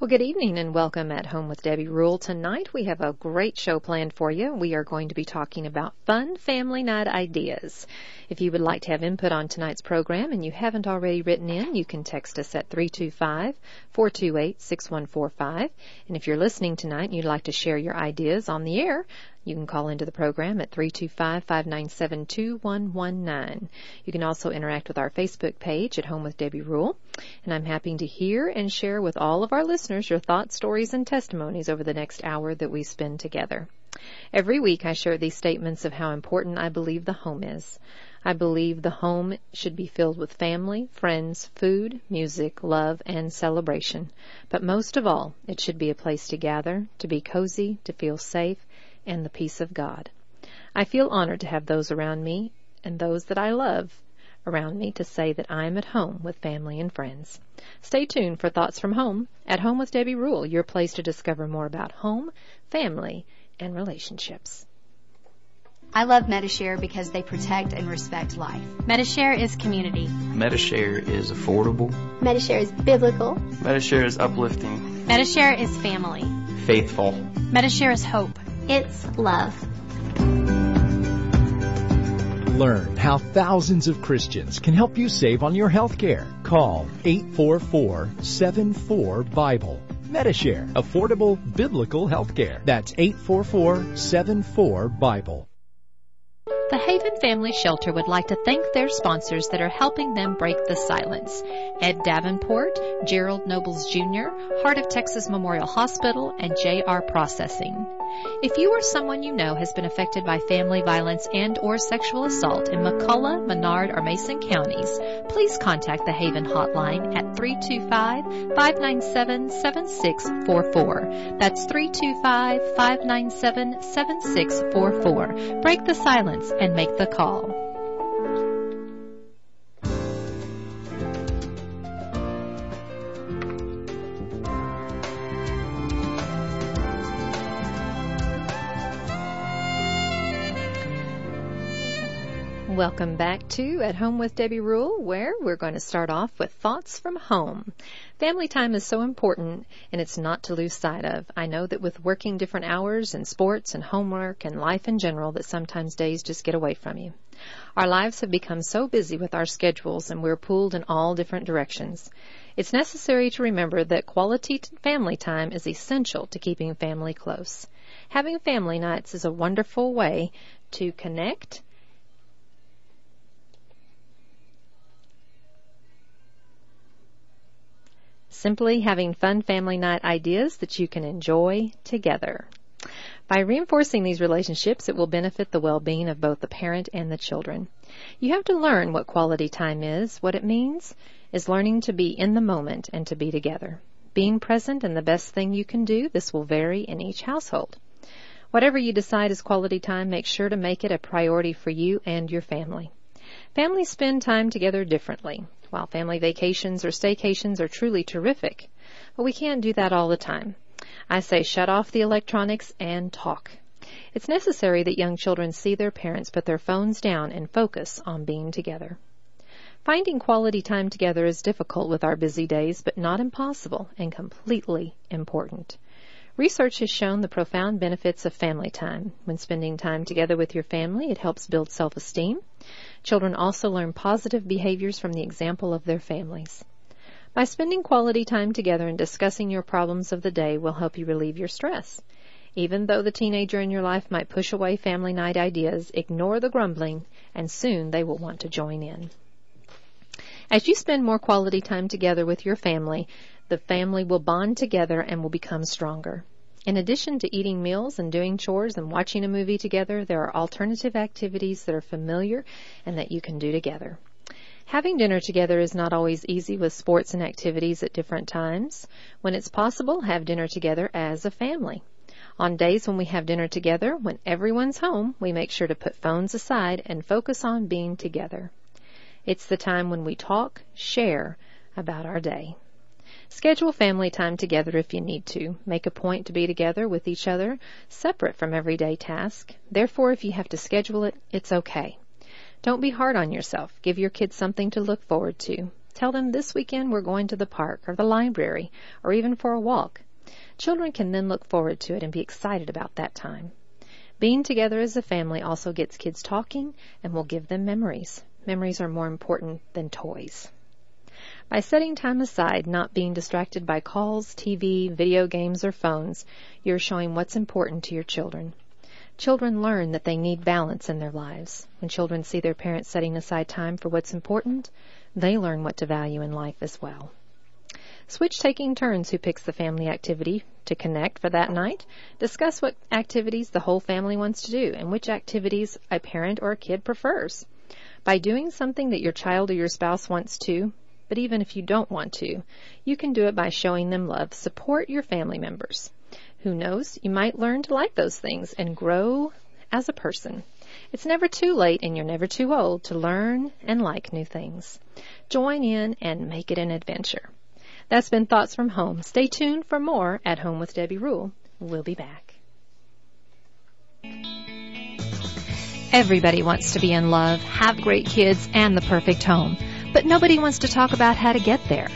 Well, good evening and welcome at Home with Debbie Rule. Tonight we have a great show planned for you. We are going to be talking about fun family night ideas. If you would like to have input on tonight's program and you haven't already written in, you can text us at 325-428-6145. And if you're listening tonight and you'd like to share your ideas on the air, you can call into the program at 325-597-2119. You can also interact with our Facebook page at Home with Debbie Rule. And I'm happy to hear and share with all of our listeners your thoughts, stories, and testimonies over the next hour that we spend together. Every week I share these statements of how important I believe the home is. I believe the home should be filled with family, friends, food, music, love, and celebration. But most of all, it should be a place to gather, to be cozy, to feel safe, and the peace of God. I feel honored to have those around me and those that I love around me to say that I am at home with family and friends. Stay tuned for Thoughts from Home. At Home with Debbie Rule, your place to discover more about home, family, and relationships. I love Medi-Share because they protect and respect life. Medi-Share is community. Medi-Share is affordable. Medi-Share is biblical. Medi-Share is uplifting. Medi-Share is family. Faithful. Medi-Share is hope. It's love. Learn how thousands of Christians can help you save on your health care. Call 844-74-BIBLE. Medi-Share, affordable biblical health care. That's 844-74-BIBLE. The Haven Family Shelter would like to thank their sponsors that are helping them break the silence. Ed Davenport, Gerald Nobles Jr., Heart of Texas Memorial Hospital, and JR Processing. If you or someone you know has been affected by family violence and or sexual assault in McCulloch, Menard, or Mason counties, please contact the Haven hotline at 325-597-7644. That's 325-597-7644. Break the silence and make the call. Welcome back to At Home with Debbie Rule, where we're going to start off with thoughts from home. Family time is so important and it's not to lose sight of. I know that with working different hours and sports and homework and life in general that sometimes days just get away from you. Our lives have become so busy with our schedules and we're pulled in all different directions. It's necessary to remember that quality family time is essential to keeping family close. Having family nights is a wonderful way to connect, Simply having fun family night ideas that you can enjoy together. By reinforcing these relationships, it will benefit the well-being of both the parent and the children. You have to learn what quality time is. What it means is learning to be in the moment and to be together. Being present and the best thing you can do, this will vary in each household. Whatever you decide is quality time, make sure to make it a priority for you and your family. Families spend time together differently. While family vacations or staycations are truly terrific, but we can't do that all the time. I say shut off the electronics and talk. It's necessary that young children see their parents put their phones down and focus on being together. Finding quality time together is difficult with our busy days, but not impossible and completely important. Research has shown the profound benefits of family time. When spending time together with your family, it helps build self-esteem. Children also learn positive behaviors from the example of their families. By spending quality time together and discussing your problems of the day will help you relieve your stress. Even though the teenager in your life might push away family night ideas, ignore the grumbling and soon they will want to join in. As you spend more quality time together with your family, the family will bond together and will become stronger. In addition to eating meals and doing chores and watching a movie together, there are alternative activities that are familiar and that you can do together. Having dinner together is not always easy with sports and activities at different times. When it's possible, have dinner together as a family. On days when we have dinner together, when everyone's home, we make sure to put phones aside and focus on being together. It's the time when we talk, share about our day. Schedule family time together if you need to. Make a point to be together with each other, separate from everyday tasks. Therefore, if you have to schedule it, it's okay. Don't be hard on yourself. Give your kids something to look forward to. Tell them this weekend we're going to the park or the library or even for a walk. Children can then look forward to it and be excited about that time. Being together as a family also gets kids talking and will give them memories. Memories are more important than toys. By setting time aside, not being distracted by calls, TV, video games, or phones, you're showing what's important to your children. Children learn that they need balance in their lives. When children see their parents setting aside time for what's important, they learn what to value in life as well. Switch taking turns who picks the family activity to connect for that night. Discuss what activities the whole family wants to do and which activities a parent or a kid prefers. By doing something that your child or your spouse wants to, but even if you don't want to, you can do it by showing them love. Support your family members. Who knows, you might learn to like those things and grow as a person. It's never too late and you're never too old to learn and like new things. Join in and make it an adventure. That's been Thoughts from Home. Stay tuned for more at Home with Debbie Rule. We'll be back. Everybody wants to be in love, have great kids, and the perfect home. But nobody wants to talk about how to get there.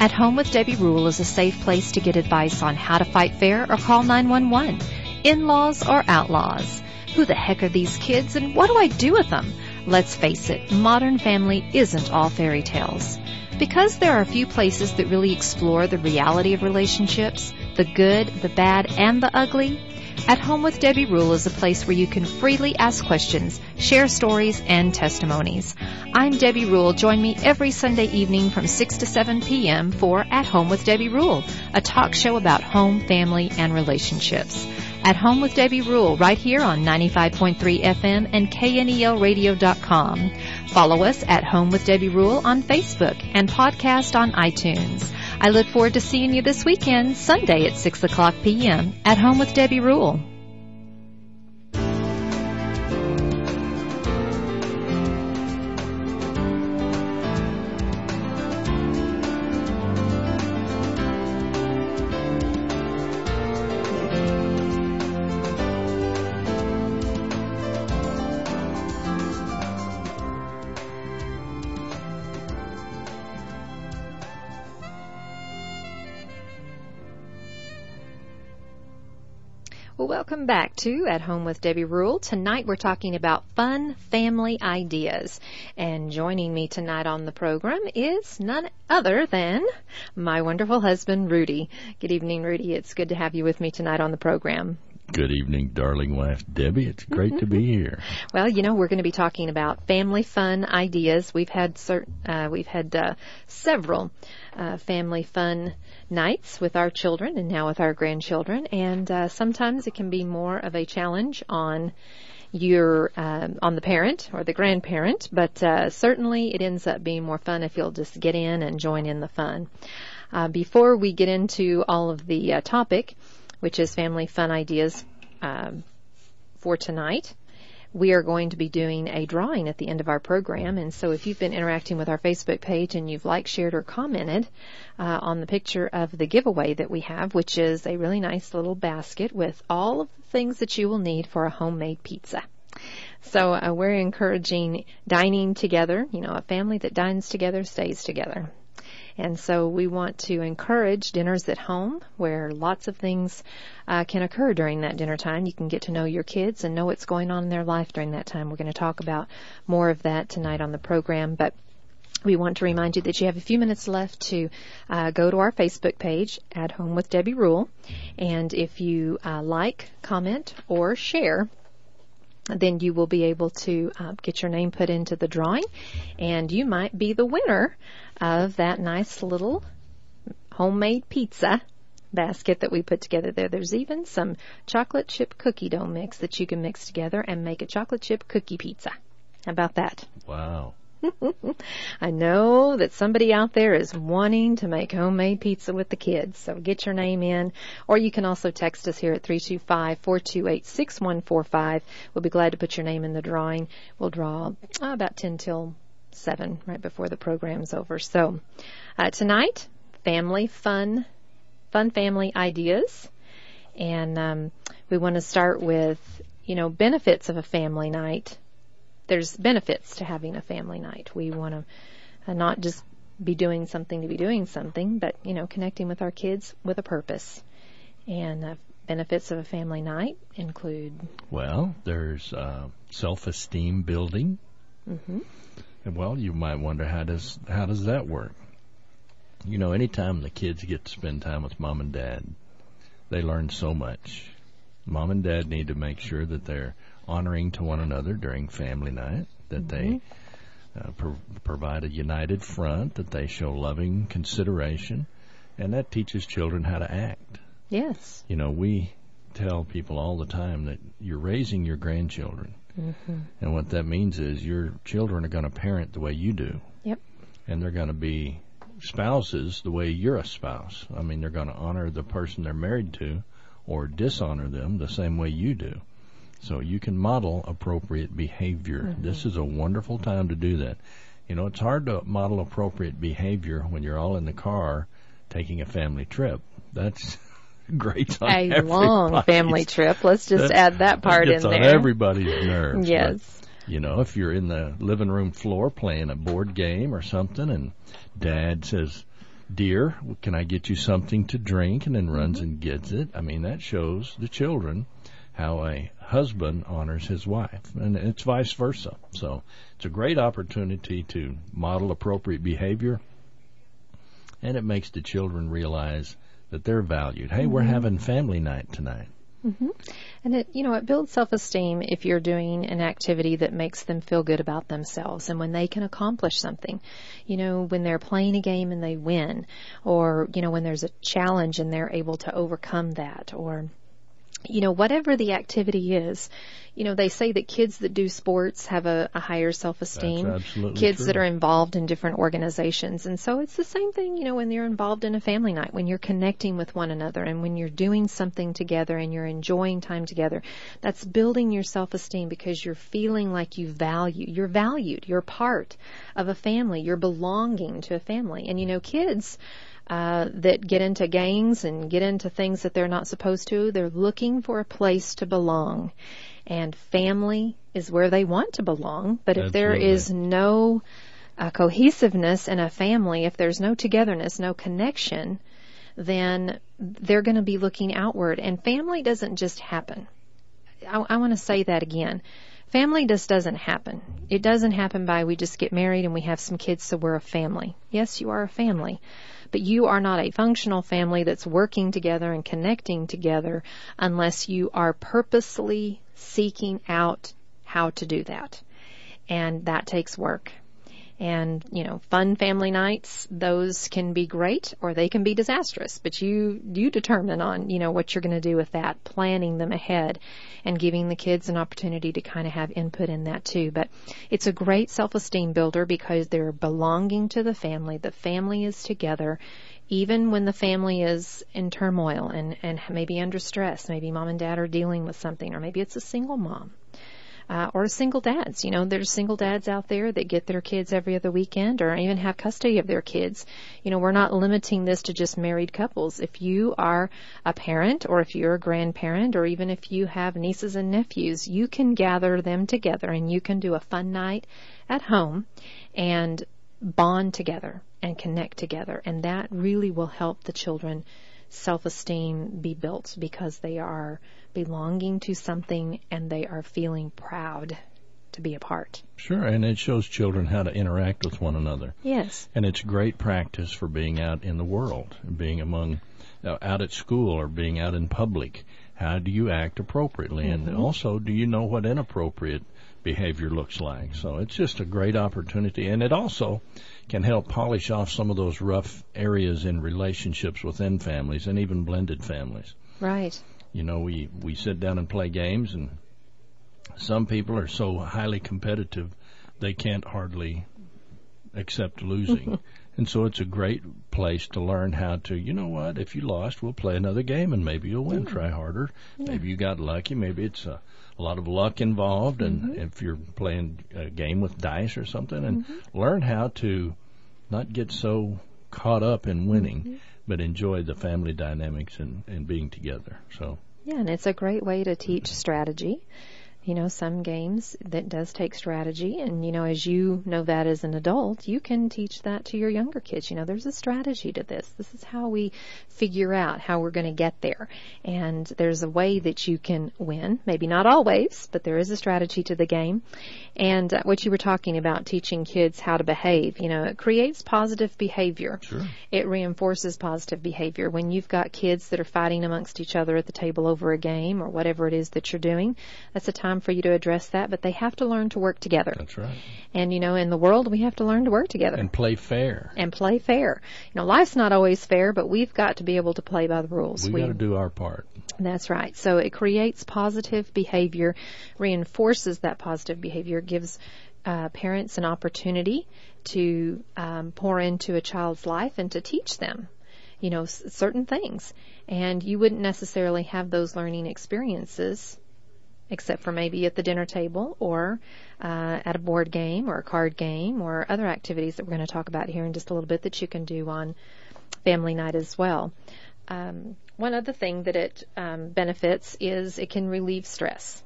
At Home with Debbie Rule is a safe place to get advice on how to fight fair or call 911. In-laws or outlaws. Who the heck are these kids and what do I do with them? Let's face it, modern family isn't all fairy tales. Because there are a few places that really explore the reality of relationships, the good, the bad, and the ugly, at Home with Debbie Rule is a place where you can freely ask questions, share stories, and testimonies. I'm Debbie Rule. Join me every Sunday evening from 6 to 7 p.m. for At Home with Debbie Rule, a talk show about home, family, and relationships. At Home with Debbie Rule, right here on 95.3 FM and KNELradio.com. Follow us at Home with Debbie Rule on Facebook and podcast on iTunes. I look forward to seeing you this weekend, Sunday at 6 o'clock p.m. at Home with Debbie Rule. Welcome back to At Home with Debbie Rule. Tonight we're talking about fun family ideas. And joining me tonight on the program is none other than my wonderful husband, Rudy. Good evening, Rudy. It's good to have you with me tonight on the program. Good evening, darling wife Debbie. It's great to be here. Well, you know, we're going to be talking about family fun ideas. We've had certain, uh, we've had uh, several uh, family fun nights with our children and now with our grandchildren, and uh, sometimes it can be more of a challenge on your um, on the parent or the grandparent, but uh, certainly it ends up being more fun if you'll just get in and join in the fun. Uh, before we get into all of the uh, topic, which is family fun ideas um, for tonight, we are going to be doing a drawing at the end of our program. And so if you've been interacting with our Facebook page and you've liked, shared, or commented uh, on the picture of the giveaway that we have, which is a really nice little basket with all of the things that you will need for a homemade pizza. So uh, we're encouraging dining together. You know, a family that dines together stays together. And so we want to encourage dinners at home where lots of things uh, can occur during that dinner time. You can get to know your kids and know what's going on in their life during that time. We're going to talk about more of that tonight on the program, but we want to remind you that you have a few minutes left to uh, go to our Facebook page at Home with Debbie Rule, and if you uh, like, comment, or share, then you will be able to uh, get your name put into the drawing, and you might be the winner of that nice little homemade pizza basket that we put together there. There's even some chocolate chip cookie dough mix that you can mix together and make a chocolate chip cookie pizza. How about that? Wow. I know that somebody out there is wanting to make homemade pizza with the kids, so get your name in. Or you can also text us here at 325-428-6145. We'll be glad to put your name in the drawing. We'll draw uh, about 10 till seven right before the program's over. So uh, tonight, family fun, fun family ideas. And um, we want to start with, you know, benefits of a family night. There's benefits to having a family night. We want to uh, not just be doing something to be doing something, but, you know, connecting with our kids with a purpose. And uh, benefits of a family night include Well, there's uh, self-esteem building. hmm And well, you might wonder how does how does that work? You know, anytime the kids get to spend time with mom and dad, they learn so much. Mom and dad need to make sure that they're honoring to one another during family night, that they uh, pro- provide a united front, that they show loving consideration, and that teaches children how to act. Yes. You know, we tell people all the time that you're raising your grandchildren. Hmm And what that means is your children are going to parent the way you do. Yep. And they're going to be spouses the way you're a spouse. I mean, they're going to honor the person they're married to or dishonor them the same way you do. So you can model appropriate behavior. This is a wonderful time to do that. You know, it's hard to model appropriate behavior when you're all in the car taking a family trip. That's great on A long family trip. Let's just that- add that part gets in on there. everybody's nerves. Yes. But, you know, if you're in the living room floor playing a board game or something, and Dad says, "Dear, can I get you something to drink?" and then runs Mm-hmm. and gets it. I mean, that shows the children how a husband honors his wife, and it's vice versa. So it's a great opportunity to model appropriate behavior, and it makes the children realize that they're valued. Hey, we're Mm-hmm. having family night tonight. mhm And it, you know, it builds self-esteem if you're doing an activity that makes them feel good about themselves and when they can accomplish something. You know, when they're playing a game and they win or, you know, when there's a challenge and they're able to overcome that or you know, whatever the activity is, you know, they say that kids that do sports have a, a higher self-esteem. Absolutely kids true. that are involved in different organizations. And so it's the same thing, you know, when you're involved in a family night, when you're connecting with one another and when you're doing something together and you're enjoying time together. That's building your self-esteem because you're feeling like you value, you're valued, you're part of a family, you're belonging to a family. And you know, kids, uh, that get into gangs and get into things that they're not supposed to. They're looking for a place to belong. And family is where they want to belong. But if there is no uh, cohesiveness in a family, if there's no togetherness, no connection, then they're going to be looking outward. And family doesn't just happen. I, I want to say that again. Family just doesn't happen. It doesn't happen by we just get married and we have some kids so we're a family. Yes, you are a family. But you are not a functional family that's working together and connecting together unless you are purposely seeking out how to do that. And that takes work. And, you know, fun family nights, those can be great or they can be disastrous, but you, you determine on, you know, what you're going to do with that, planning them ahead and giving the kids an opportunity to kind of have input in that too. But it's a great self-esteem builder because they're belonging to the family. The family is together even when the family is in turmoil and, and maybe under stress. Maybe mom and dad are dealing with something or maybe it's a single mom uh, or single dads. You know, there's single dads out there that get their kids every other weekend or even have custody of their kids. You know, we're not limiting this to just married couples. If you are a parent or if you're a grandparent or even if you have nieces and nephews, you can gather them together and you can do a fun night at home and bond together and connect together. And that really will help the children self-esteem be built because they are belonging to something and they are feeling proud to be a part. Sure, and it shows children how to interact with one another. Yes. And it's great practice for being out in the world, being among, uh, out at school or being out in public. How do you act appropriately? And also, do you know what inappropriate behavior looks like? So it's just a great opportunity. And it also can help polish off some of those rough areas in relationships within families and even blended families. Right. You know, we, we sit down and play games and some people are so highly competitive they can't hardly accept losing. and so it's a great place to learn how to, you know what, if you lost, we'll play another game and maybe you'll win. Try harder. Maybe you got lucky. Maybe it's a, a lot of luck involved. And if you're playing a game with dice or something, and learn how to not get so caught up in winning, Mm-hmm. but enjoy the family dynamics and, and being together. So Yeah, and it's a great way to teach strategy. You know, some games that does take strategy, and you know, as you know that as an adult, you can teach that to your younger kids. You know, there's a strategy to this. This is how we figure out how we're going to get there. And there's a way that you can win. Maybe not always, but there is a strategy to the game. And uh, what you were talking about, teaching kids how to behave, you know, it creates positive behavior. Sure. It reinforces positive behavior. When you've got kids that are fighting amongst each other at the table over a game or whatever it is that you're doing, that's a time for you to address that, but they have to learn to work together. that's right. And you know, in the world, we have to learn to work together And play fair. and play fair. You know, life's not always fair, but we've got to be able to play by the rules. We got to do our part. That's right. So it creates positive behavior, reinforces that positive behavior, gives uh, parents an opportunity to um, pour into a child's life and to teach them, you know, s- certain things. And you wouldn't necessarily have those learning experiences except for maybe at the dinner table or uh, at a board game or a card game or other activities that we're going to talk about here in just a little bit that you can do on family night as well. Um, one other thing that it um, benefits is it can relieve stress.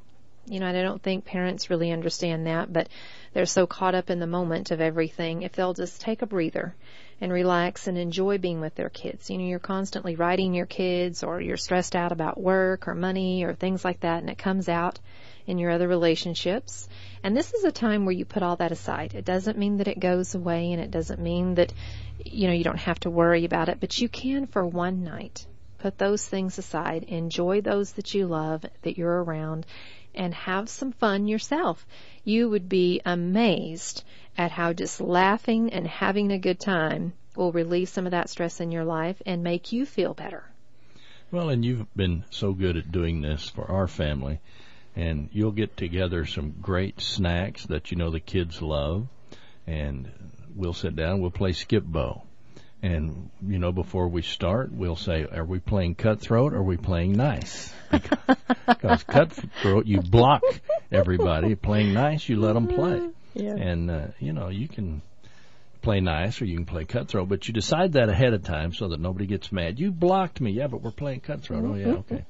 You know, and I don't think parents really understand that, but they're so caught up in the moment of everything. If they'll just take a breather and relax and enjoy being with their kids. You know, you're constantly writing your kids or you're stressed out about work or money or things like that and it comes out in your other relationships. And this is a time where you put all that aside. It doesn't mean that it goes away and it doesn't mean that, you know, you don't have to worry about it, but you can for one night put those things aside, enjoy those that you love, that you're around, and have some fun yourself. You would be amazed at how just laughing and having a good time will relieve some of that stress in your life and make you feel better. Well, and you've been so good at doing this for our family, and you'll get together some great snacks that you know the kids love, and we'll sit down, we'll play Skip Bo. And, you know, before we start, we'll say, are we playing cutthroat or are we playing nice? Because cutthroat, you block everybody. Playing nice, you let them play. Yeah. And, uh, you know, you can play nice or you can play cutthroat, but you decide that ahead of time so that nobody gets mad. You blocked me. Yeah, but we're playing cutthroat. Oh, yeah, okay.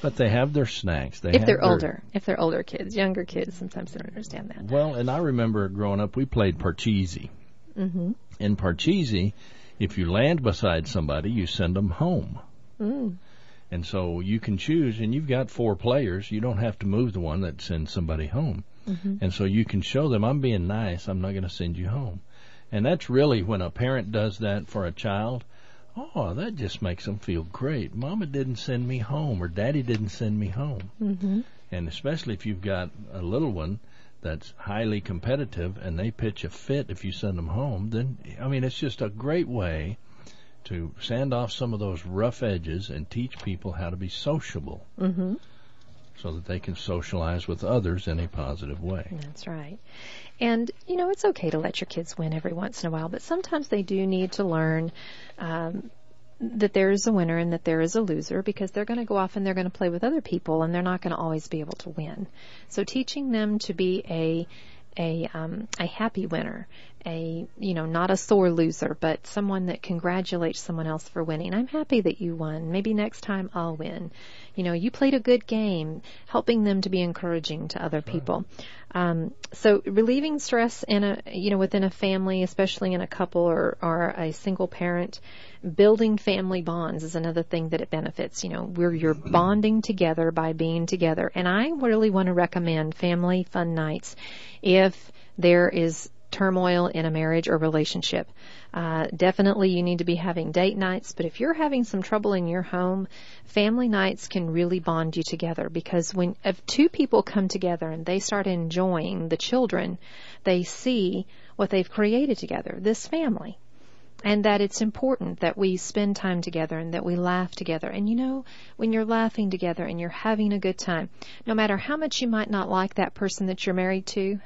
But they have their snacks. They If they're their- older, if they're older kids, younger kids, sometimes they don't understand that. Well, and I remember growing up, we played Parcheesi. Mm-hmm. In Parcheesi, if you land beside somebody, you send them home. Mm. And so you can choose, and you've got four players. You don't have to move the one that sends somebody home. Mm-hmm. And so you can show them, I'm being nice. I'm not going to send you home. And that's really when a parent does that for a child. Oh, that just makes them feel great. Mama didn't send me home, or Daddy didn't send me home. Mm-hmm. And especially if you've got a little one that's highly competitive and they pitch a fit if you send them home, then, I mean, it's just a great way to sand off some of those rough edges and teach people how to be sociable Mm-hmm. So that they can socialize with others in a positive way. That's right. And, you know, it's okay to let your kids win every once in a while, but sometimes they do need to learn um, that there is a winner and that there is a loser because they're going to go off and they're going to play with other people and they're not going to always be able to win. So teaching them to be a a um, a happy winner, a you know not a sore loser, but someone that congratulates someone else for winning. I'm happy that you won. Maybe next time I'll win. You know, you played a good game, helping them to be encouraging to other people. Um, so relieving stress in a you know within a family, especially in a couple or or a single parent, building family bonds is another thing that it benefits. You know, where you're bonding together by being together. And I really want to recommend family fun nights if there is turmoil in a marriage or relationship. Uh, definitely you need to be having date nights, but if you're having some trouble in your home, family nights can really bond you together because when if two people come together and they start enjoying the children, they see what they've created together, this family. And that it's important that we spend time together and that we laugh together. And you know, when you're laughing together and you're having a good time, no matter how much you might not like that person that you're married to,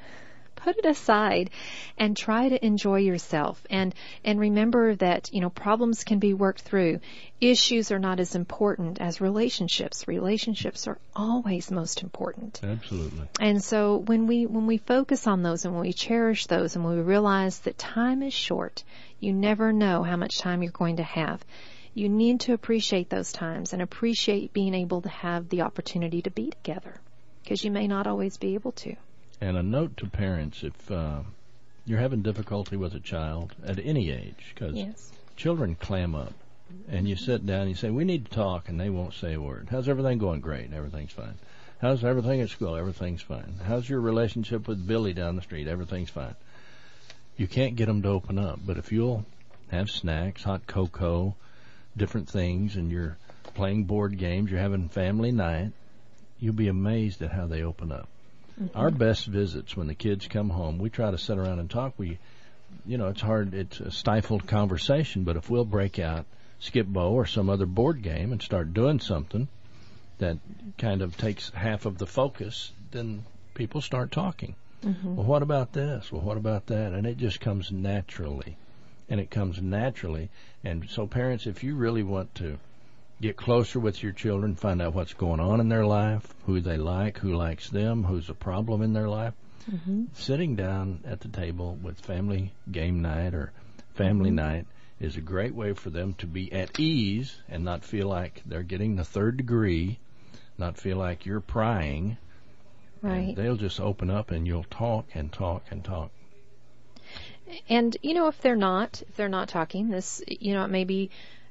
put it aside and try to enjoy yourself and and remember that you know problems can be worked through issues are not as important as relationships relationships are always most important Absolutely. and so when we when we focus on those and when we cherish those and when we realize that time is short you never know how much time you're going to have you need to appreciate those times and appreciate being able to have the opportunity to be together because you may not always be able to And a note to parents if uh, you're having difficulty with a child at any age, because yes children clam up, and you sit down and you say, "We need to talk," and they won't say a word. How's everything going? Great, everything's fine. How's everything at school? Everything's fine. How's your relationship with Billy down the street? Everything's fine. You can't get them to open up, but if you'll have snacks, hot cocoa, different things, and you're playing board games, you're having family night, you'll be amazed at how they open up. Mm-hmm. Our best visits when the kids come home, we try to sit around and talk. We, you know, it's hard, it's a stifled conversation, but if we'll break out Skip Bo or some other board game and start doing something that kind of takes half of the focus, then people start talking. Mm-hmm. Well, what about this? Well, what about that? And it just comes naturally. And it comes naturally. And so, parents, if you really want to get closer with your children, find out what's going on in their life, who they like, who likes them, who's a problem in their life, mm-hmm. sitting down at the table with family game night or family mm-hmm. night is a great way for them to be at ease and not feel like they're getting the third degree, not feel like you're prying. And right they'll just open up and you'll talk and talk and talk. And you know, if they're not, if they're not talking, this, you know, it may be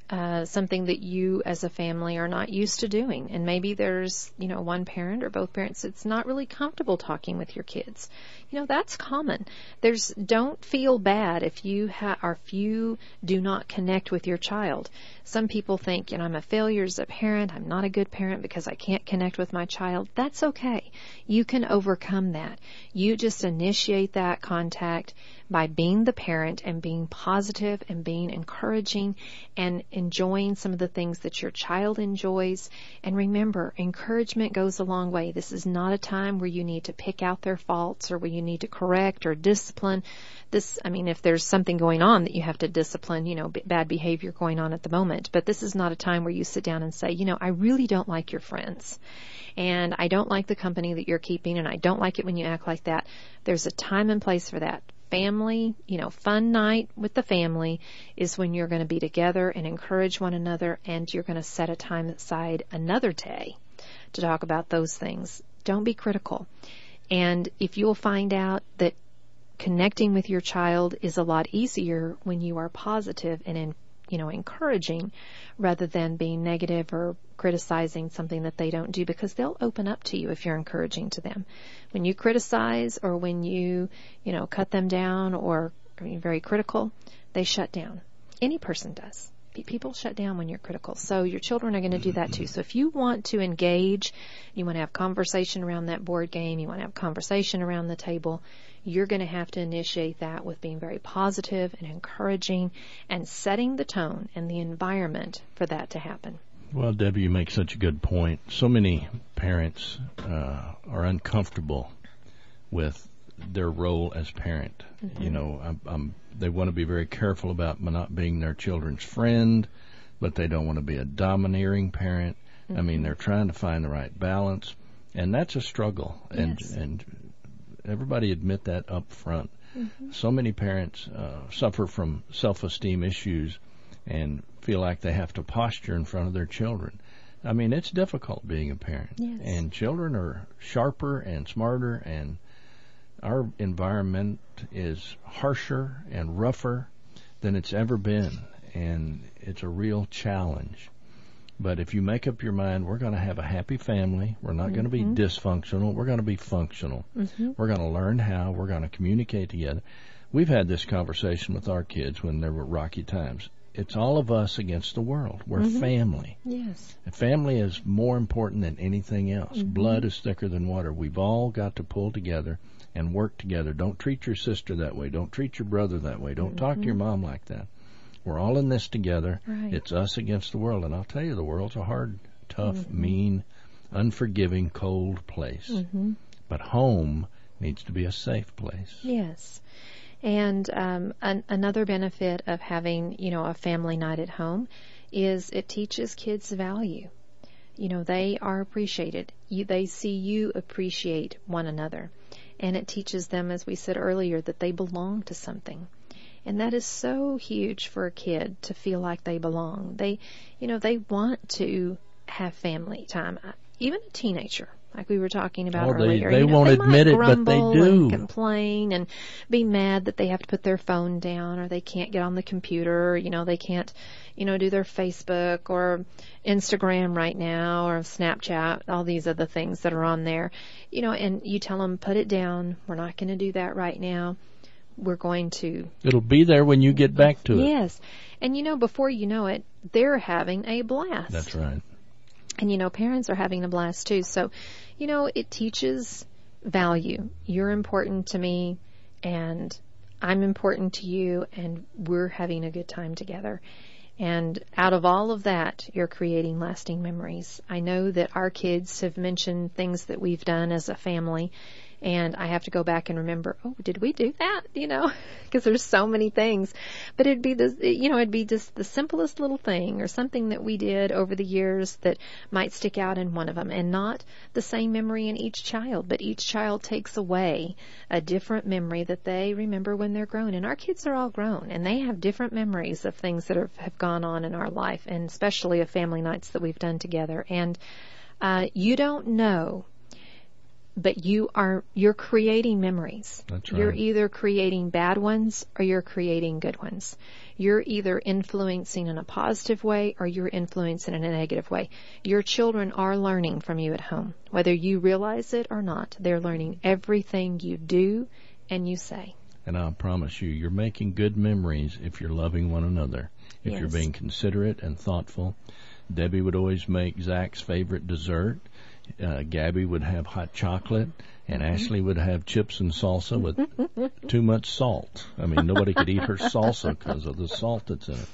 uh, something that you as a family are not used to doing, and maybe there's, you know, one parent or both parents that's not really comfortable talking with your kids. You know, that's common. There's don't feel bad if you ha- or if you do not connect with your child. Some people think, you know, I'm a failure as a parent. I'm not a good parent because I can't connect with my child. That's okay. You can overcome that. You just initiate that contact by being the parent and being positive and being encouraging and enjoying some of the things that your child enjoys. And remember, encouragement goes a long way. This is not a time where you need to pick out their faults or where you need to correct or discipline. This, I mean, if there's something going on that you have to discipline, you know, b- bad behavior going on at the moment, but this is not a time where you sit down and say, you know, I really don't like your friends and I don't like the company that you're keeping and I don't like it when you act like that. There's a time and place for that. Family, you know, fun night with the family is when you're going to be together and encourage one another and you're going to set a time aside another day to talk about those things. Don't be critical. And if you'll find out that connecting with your child is a lot easier when you are positive and in, you know, encouraging rather than being negative or criticizing something that they don't do because they'll open up to you if you're encouraging to them. When you criticize or when you, you know, cut them down or are very critical, they shut down. Any person does. Pe- People shut down when you're critical. So your children are going to do that too. So if you want to engage, you want to have conversation around that board game, you want to have conversation around the table, you're going to have to initiate that with being very positive and encouraging and setting the tone and the environment for that to happen. Well, Debbie, you make such a good point. So many parents uh, are uncomfortable with their role as parent. You know, I'm, I'm, they want to be very careful about not being their children's friend, but they don't want to be a domineering parent. I mean, they're trying to find the right balance, and that's a struggle. And Yes. and everybody admit that up front. So many parents uh, suffer from self-esteem issues and feel like they have to posture in front of their children. I mean, it's difficult being a parent. Yes. And children are sharper and smarter and our environment is harsher and rougher than it's ever been and it's a real challenge. But if you make up your mind, we're going to have a happy family. We're not going to be mm-hmm. dysfunctional. We're going to be functional. Mm-hmm. We're going to learn how. We're going to communicate together. We've had this conversation with our kids when there were rocky times. It's all of us against the world. We're mm-hmm. family. Yes. And family is more important than anything else. Blood is thicker than water. We've all got to pull together and work together. Don't treat your sister that way. Don't treat your brother that way. Don't talk to your mm-hmm. mom like that. We're all in this together. Right. It's us against the world. And I'll tell you, the world's a hard, tough, mm-hmm. mean, unforgiving, cold place. Mm-hmm. But home needs to be a safe place. Yes. And um, an, another benefit of having, you know, a family night at home is it teaches kids value. You know, they are appreciated. You, they see you appreciate one another. And it teaches them, as we said earlier, that they belong to something. And that is so huge for a kid to feel like they belong. They, you know, they want to have family time. Even a teenager, like we were talking about Oh, earlier. they you know, won't they might admit it, but they do. And complain and be mad that they have to put their phone down or they can't get on the computer. Or, you know, they can't, you know, do their Facebook or Instagram right now or Snapchat. All these other things that are on there. You know, and you tell them put it down. We're not going to do that right now. We're going to It'll be there when you get back to it. Yes. And you know, before you know it, they're having a blast. That's right. And you know, parents are having a blast too. So, you know, it teaches value. You're important to me and I'm important to you and we're having a good time together. And out of all of that, you're creating lasting memories. I know that our kids have mentioned things that we've done as a family and I have to go back and remember, oh, did we do that? You know, because there's so many things. But it'd be the, you know, it'd be just the simplest little thing or something that we did over the years that might stick out in one of them and not the same memory in each child, but each child takes away a different memory that they remember when they're grown. And our kids are all grown and they have different memories of things that have, have gone on in our life and especially of family nights that we've done together. And, uh, you don't know but you are you're creating memories. That's You're either creating bad ones or you're creating good ones. You're either influencing in a positive way or you're influencing in a negative way. Your children are learning from you at home, whether you realize it or not. They're learning everything you do and you say. And I promise you, you're making good memories if you're loving one another. If you're being considerate and thoughtful. Debbie would always make Zach's favorite dessert. Uh, Gabby would have hot chocolate, and Ashley would have chips and salsa with too much salt. I mean, nobody could eat her salsa because of the salt that's in it.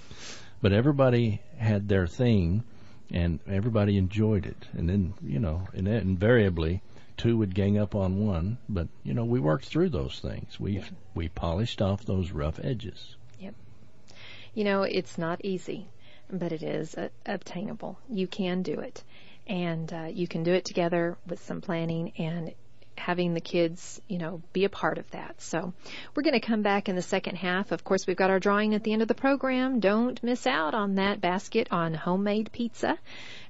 But everybody had their thing, and everybody enjoyed it. And then, you know, and then invariably, two would gang up on one. But you know, we worked through those things. We we polished off those rough edges. Yep. You know, it's not easy, but it is uh, obtainable. You can do it. And uh, you can do it together with some planning and having the kids, you know, be a part of that. So we're going to come back in the second half. Of course, we've got our drawing at the end of the program. Don't miss out on that basket on homemade pizza.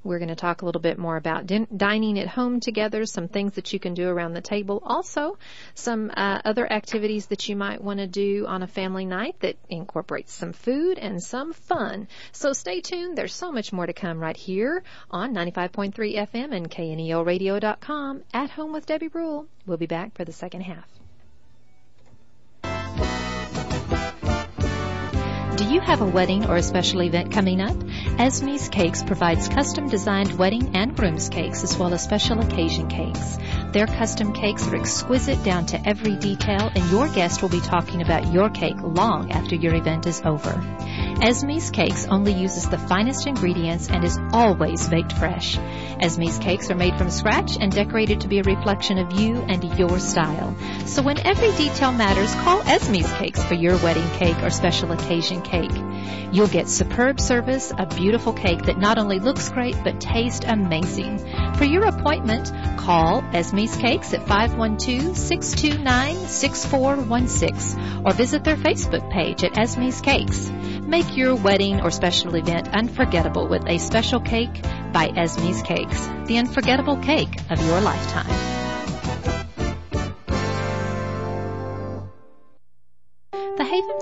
We're going to talk a little bit more about din- dining at home together, some things that you can do around the table. Also, some uh, other activities that you might want to do on a family night that incorporates some food and some fun. So stay tuned. There's so much more to come right here on 95.3 FM and KNELradio.com at home with Debbie Rule. We'll be back for the second half. Do you have a wedding or a special event coming up? Esme's Cakes provides custom designed wedding and groom's cakes as well as special occasion cakes. Their custom cakes are exquisite down to every detail and your guest will be talking about your cake long after your event is over. Esme's Cakes only uses the finest ingredients and is always baked fresh. Esme's Cakes are made from scratch and decorated to be a reflection of you and your style. So when every detail matters, call Esme's Cakes for your wedding cake or special occasion cake. You'll get superb service, a beautiful cake that not only looks great but tastes amazing. For your appointment, call Esme's Cakes at 512-629-6416 or visit their Facebook page at Esme's Cakes. Make your wedding or special event unforgettable with a special cake by Esme's Cakes, the unforgettable cake of your lifetime.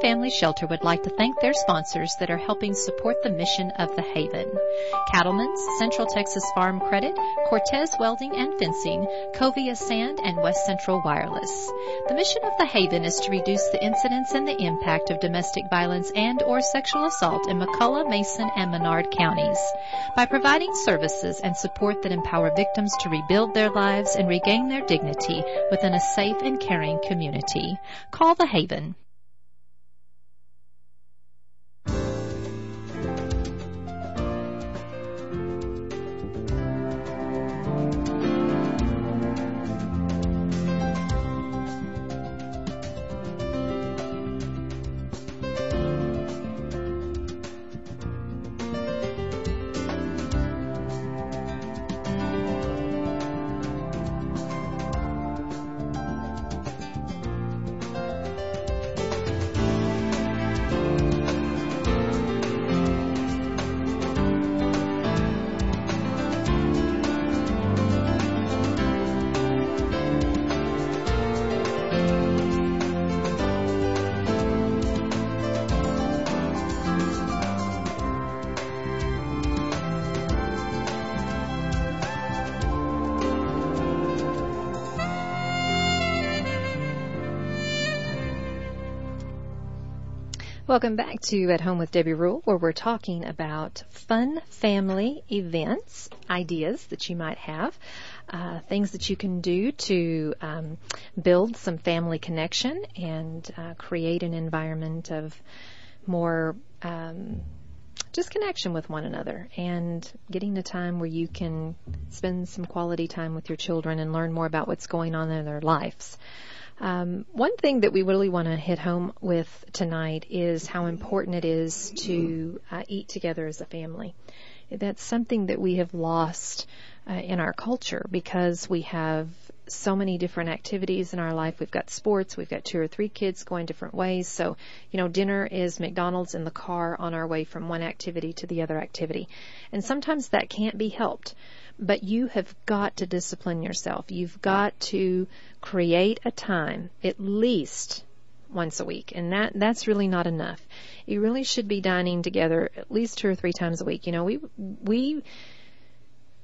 Family Shelter would like to thank their sponsors that are helping support the mission of the Haven. Cattleman's, Central Texas Farm Credit, Cortez Welding and Fencing, Covia Sand, and West Central Wireless. The mission of the Haven is to reduce the incidence and the impact of domestic violence and or sexual assault in McCulloch, Mason, and Menard counties. By providing services and support that empower victims to rebuild their lives and regain their dignity within a safe and caring community. Call the Haven. Welcome back to At Home with Debbie Rule, where we're talking about fun family events, ideas that you might have, uh, things that you can do to um, build some family connection and uh, create an environment of more um, just connection with one another and getting a time where you can spend some quality time with your children and learn more about what's going on in their lives. Um, one thing that we really want to hit home with tonight is how important it is to uh, eat together as a family. That's something that we have lost uh, in our culture because we have so many different activities in our life. We've got sports, we've got two or three kids going different ways. So, you know, dinner is McDonald's in the car on our way from one activity to the other activity. And sometimes that can't be helped but you have got to discipline yourself. You've got to create a time, at least once a week, and that that's really not enough. You really should be dining together at least two or three times a week. You know, we we.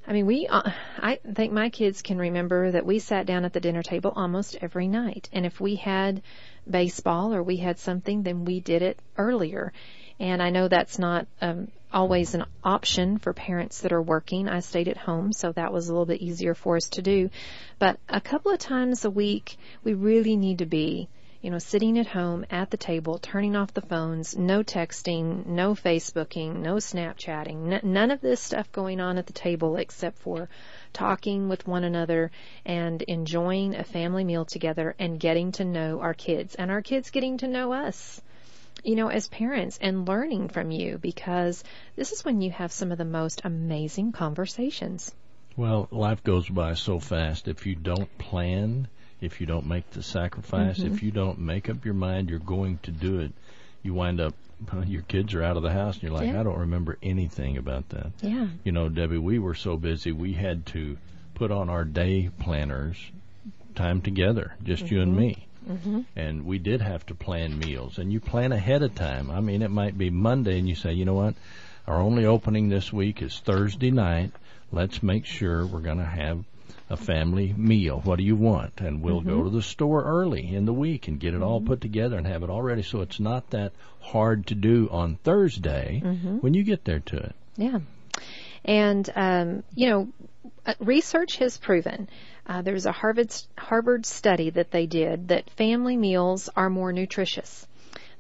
I mean, we, uh, I think my kids can remember that we sat down at the dinner table almost every night. And if we had baseball or we had something, then we did it earlier. And I know that's not um, always an option for parents that are working. I stayed at home, so that was a little bit easier for us to do. But a couple of times a week, we really need to be, you know, sitting at home at the table, turning off the phones, no texting, no Facebooking, no Snapchatting, n- none of this stuff going on at the table except for talking with one another and enjoying a family meal together and getting to know our kids and our kids getting to know us you know, as parents and learning from you because this is when you have some of the most amazing conversations. Well, life goes by so fast. If you don't plan, if you don't make the sacrifice, mm-hmm. if you don't make up your mind you're going to do it, you wind up your kids are out of the house and you're like, yeah. I don't remember anything about that. Yeah. You know, Debbie, we were so busy we had to put on our day planners time together, just mm-hmm. you and mm-hmm. me. Mm-hmm. And we did have to plan meals, and you plan ahead of time. I mean, it might be Monday, and you say, you know what, our only opening this week is Thursday night. Let's make sure we're going to have a family meal. What do you want? And we'll mm-hmm. go to the store early in the week and get it mm-hmm. all put together and have it all ready so it's not that hard to do on Thursday mm-hmm. when you get there to it. Yeah. And, um, you know, uh, research has proven uh, there's a Harvard Harvard study that they did that family meals are more nutritious.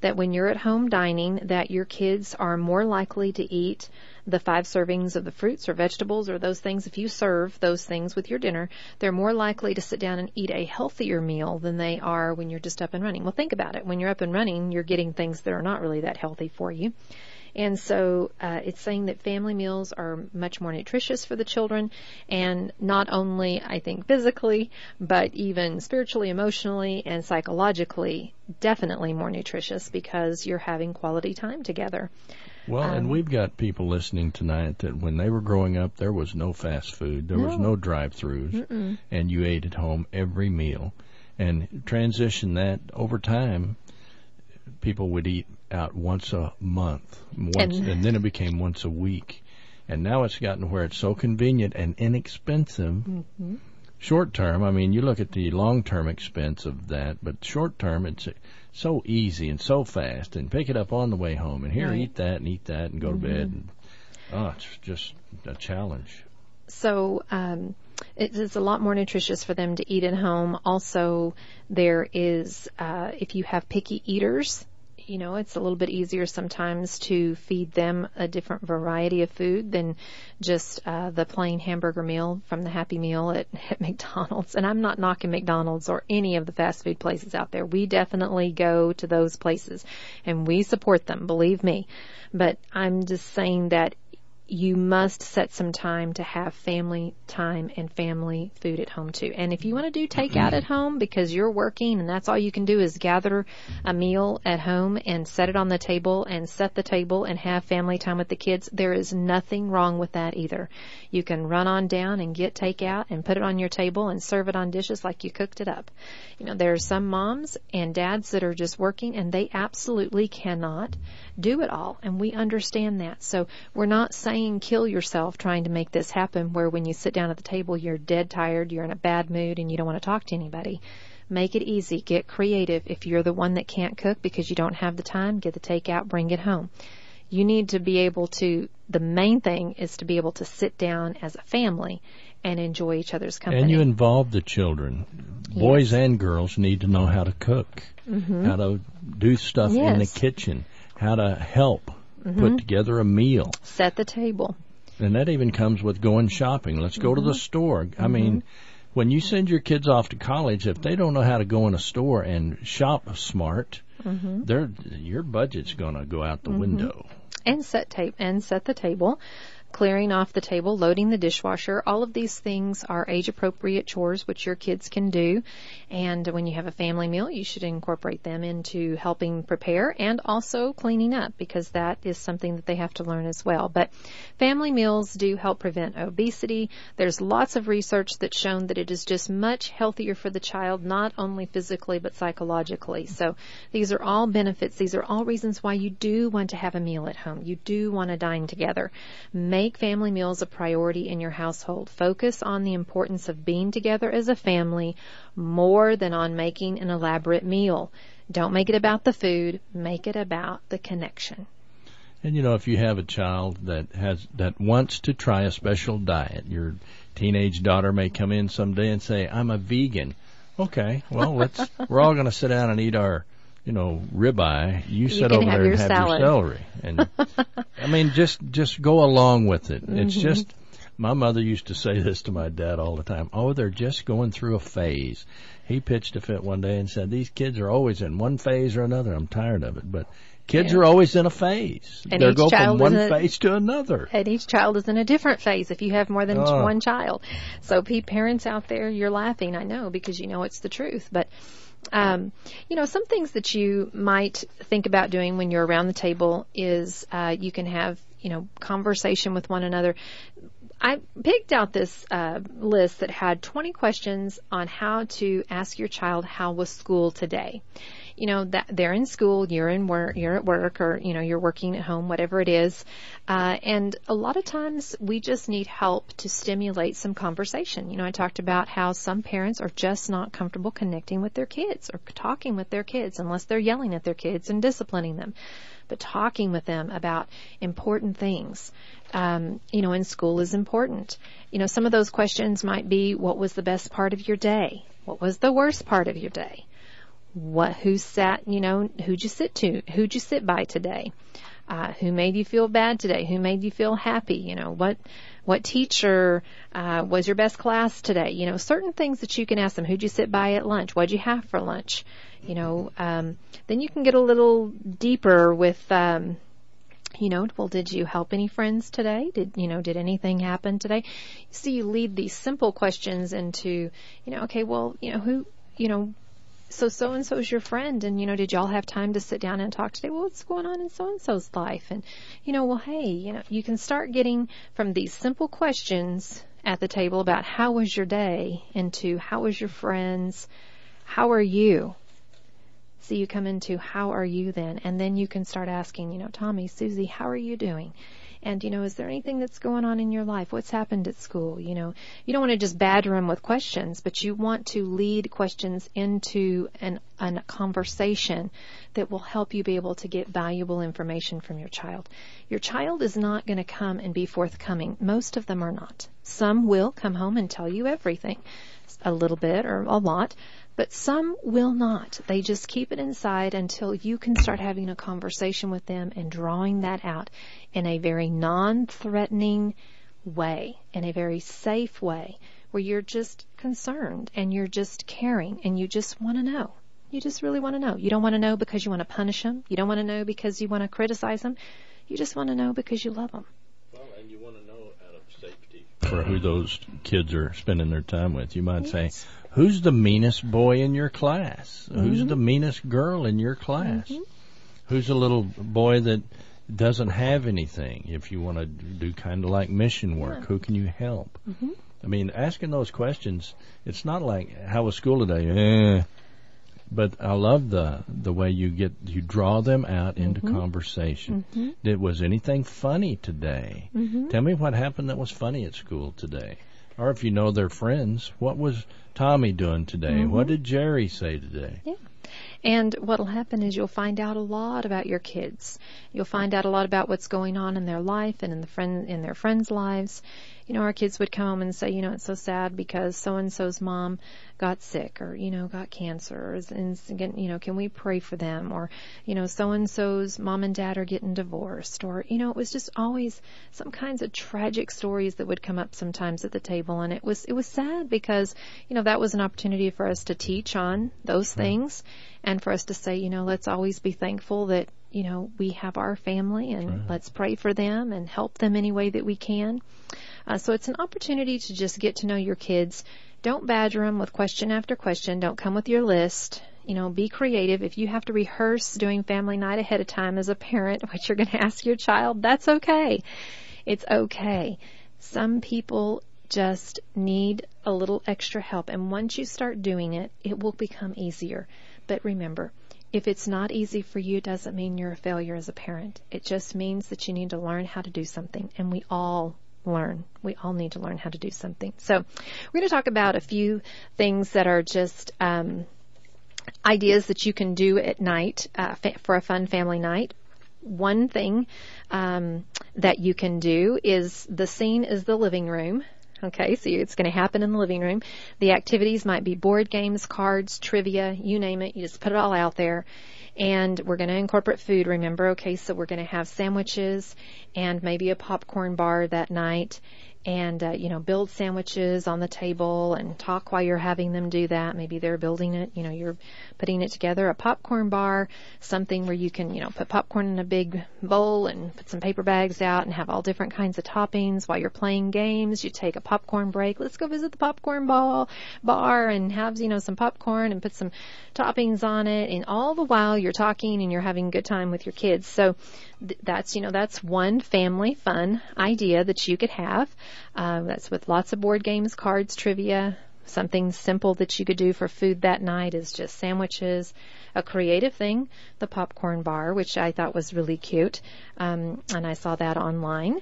That when you're at home dining, that your kids are more likely to eat the five servings of the fruits or vegetables or those things. If you serve those things with your dinner, they're more likely to sit down and eat a healthier meal than they are when you're just up and running. Well, think about it. When you're up and running, you're getting things that are not really that healthy for you. And so uh, it's saying that family meals are much more nutritious for the children, and not only, I think, physically, but even spiritually, emotionally, and psychologically, definitely more nutritious because you're having quality time together. Well, um, and we've got people listening tonight that when they were growing up, there was no fast food, there no. was no drive-throughs, and you ate at home every meal. And transition that over time, people would eat out once a month, once, and, and, then it became once a week, and now it's gotten where it's so convenient and inexpensive. Mm-hmm. Short term, I mean, you look at the long term expense of that, but short term, it's so easy and so fast, and pick it up on the way home, and here, right. eat that and eat that, and go mm-hmm. to bed. And, oh, it's just a challenge. So. Um, it is a lot more nutritious for them to eat at home. Also, there is, uh, if you have picky eaters, you know, it's a little bit easier sometimes to feed them a different variety of food than just uh, the plain hamburger meal from the Happy Meal at, at McDonald's. And I'm not knocking McDonald's or any of the fast food places out there. We definitely go to those places and we support them, believe me. But I'm just saying that you must set some time to have family time and family food at home too. And if you want to do takeout at home because you're working and that's all you can do is gather a meal at home and set it on the table and set the table and have family time with the kids, there is nothing wrong with that either. You can run on down and get takeout and put it on your table and serve it on dishes like you cooked it up. You know, there are some moms and dads that are just working and they absolutely cannot do it all. And we understand that. So we're not saying kill yourself trying to make this happen where when you sit down at the table, you're dead tired, you're in a bad mood, and you don't want to talk to anybody. Make it easy. Get creative. If you're the one that can't cook because you don't have the time, get the takeout, bring it home. You need to be able to, the main thing is to be able to sit down as a family and enjoy each other's company. And you involve the children. Boys and girls need to know how to cook, mm-hmm. how to do stuff Yes. in the kitchen, how to help Mm-hmm. put together a meal. Set the table. And that even comes with going shopping. Let's go to the mm-hmm. store. I mm-hmm. mean, when you send your kids off to college, if they don't know how to go in a store and shop smart, mm-hmm. they're, your budget's going to go out the window. and set tape and set the table clearing off the table loading the dishwasher. All of these things are age appropriate chores which your kids can do. And when you have a family meal you should incorporate them into helping prepare and also cleaning up because that is something that they have to learn as well. But family meals do help prevent obesity. There's lots of research that's shown that it is just much healthier for the child not only physically but psychologically. So these are all benefits. These are all reasons why you do want to have a meal at home. You do want to dine together family meals a priority in your household. Focus on the importance of being together as a family more than on making an elaborate meal. Don't make it about the food make it about the connection. And you know, if you have a child that has that wants to try a special diet, your teenage daughter may come in someday and say, "I'm a vegan." Okay, well, let's we're all going to sit down and eat our, you know, ribeye. You sit over there and have salad. your celery. And I mean, just just go along with it. Mm-hmm. It's just my mother used to say this to my dad all the time. Oh, they're just going through a phase. He pitched a fit one day and said, "These kids are always in one phase or another. I'm tired of it." But kids Yeah. are always in a phase. And they go from one a- phase to another. and each child is in a different phase if you have more than Oh. one child. So, pe- parents out there, you're laughing, I know, because you know it's the truth. But, um, you know, some things that you might think about doing when you're around the table is uh, you can have, you know, conversation with one another. I picked out this uh, list that had 20 questions on how to ask your child how was school today. You know that they're in school, you're in work, you're at work, or you know you're working at home, whatever it is. Uh, and a lot of times we just need help to stimulate some conversation. You know, I talked about how some parents are just not comfortable connecting with their kids or talking with their kids unless they're yelling at their kids and disciplining them but talking with them about important things. Um, you know, in school is important. You know, some of those questions might be, what was the best part of your day? What was the worst part of your day? What, who sat, you know, who'd you sit to? Who'd you sit by today? Uh, who made you feel bad today? Who made you feel happy? You know, what, what teacher, uh, was your best class today? You know, certain things that you can ask them. Who'd you sit by at lunch? What'd you have for lunch? You know, um, then you can get a little deeper with, um, you know, well, did you help any friends today? Did, you know, did anything happen today? See, you lead these simple questions into, you know, okay, well, you know, who, you know, so so and so's your friend and you know did y'all have time to sit down and talk today? Well what's going on in so and so's life? And you know well hey you know you can start getting from these simple questions at the table about how was your day into how was your friends how are you? So you come into how are you then? And then you can start asking you know tommy susie how are you doing and you know is there anything that's going on in your life? What's happened at school? You know you don't want to just badger them with questions but you want to lead questions into an, an conversation that will help you be able to get valuable information from your child. Your child is not going to come and be forthcoming. Most of them are not. Some will come home and tell you everything a little bit or a lot but some will not. They just keep it inside until you can start having a conversation with them and drawing that out in a very non-threatening way, in a very safe way, where you're just concerned and you're just caring and you just want to know. You just really want to know. You don't want to know because you want to punish them. You don't want to know because you want to criticize them. You just want to know because you love them. Well, and you want to know out of safety for who those kids are spending their time with. You might say, "Who's the meanest boy in your class? Who's mm-hmm. the meanest girl in your class? Mm-hmm. Who's a little boy that doesn't have anything? If you want to do kind of like mission work, who can you help?" Mm-hmm. I mean, asking those questions, it's not like how was school today? Eh. But I love the the way you get you draw them out into conversation. Did was anything funny today? Tell me what happened that was funny at school today. Or if you know their friends, what was Tommy doing today? Mm-hmm. What did Jerry say today? Yeah. And what'll happen is you'll find out a lot about your kids. You'll find out a lot about what's going on in their life and in the friend in their friends' lives. You know, our kids would come home and say, you know, it's so sad because so and so's mom got sick or you know got cancer, or, and you know, can we pray for them? Or you know, so and so's mom and dad are getting divorced, or you know, it was just always some kinds of tragic stories that would come up sometimes at the table, and it was it was sad because you know that was an opportunity for us to teach on those things and for us to say, you know, let's always be thankful that, you know, we have our family and Right. let's pray for them and help them any way that we can. Uh, so it's an opportunity to just get to know your kids. Don't badger them with question after question. Don't come with your list. You know, be creative. If you have to rehearse doing family night ahead of time as a parent, what you're going to ask your child, that's okay. It's okay. Some people just need a little extra help. And once you start doing it, it will become easier. But remember, if it's not easy for you, it doesn't mean you're a failure as a parent. It just means that you need to learn how to do something. And we all learn. We all need to learn how to do something. So we're going to talk about a few things that are just um, ideas that you can do at night uh, fa- for a fun family night. One thing um, that you can do is the scene is the living room. Okay, so it's going to happen in the living room. The activities might be board games, cards, trivia, you name it. You just put it all out there. And we're going to incorporate food, remember? Okay, so we're going to have sandwiches and maybe a popcorn bar that night and uh, you know build sandwiches on the table and talk while you're having them do that. Maybe they're building it you know you're putting it together a popcorn bar something where you can you know put popcorn in a big bowl and put some paper bags out and have all different kinds of toppings. While you're playing games you take a popcorn break. Let's go visit the popcorn ball bar and have you know some popcorn and put some toppings on it. And all the while you're talking and you're having a good time with your kids. So th- that's you know that's one family fun idea that you could have uh, that's with lots of board games cards trivia something simple that you could do for food that night is just sandwiches a creative thing the popcorn bar which i thought was really cute um, and i saw that online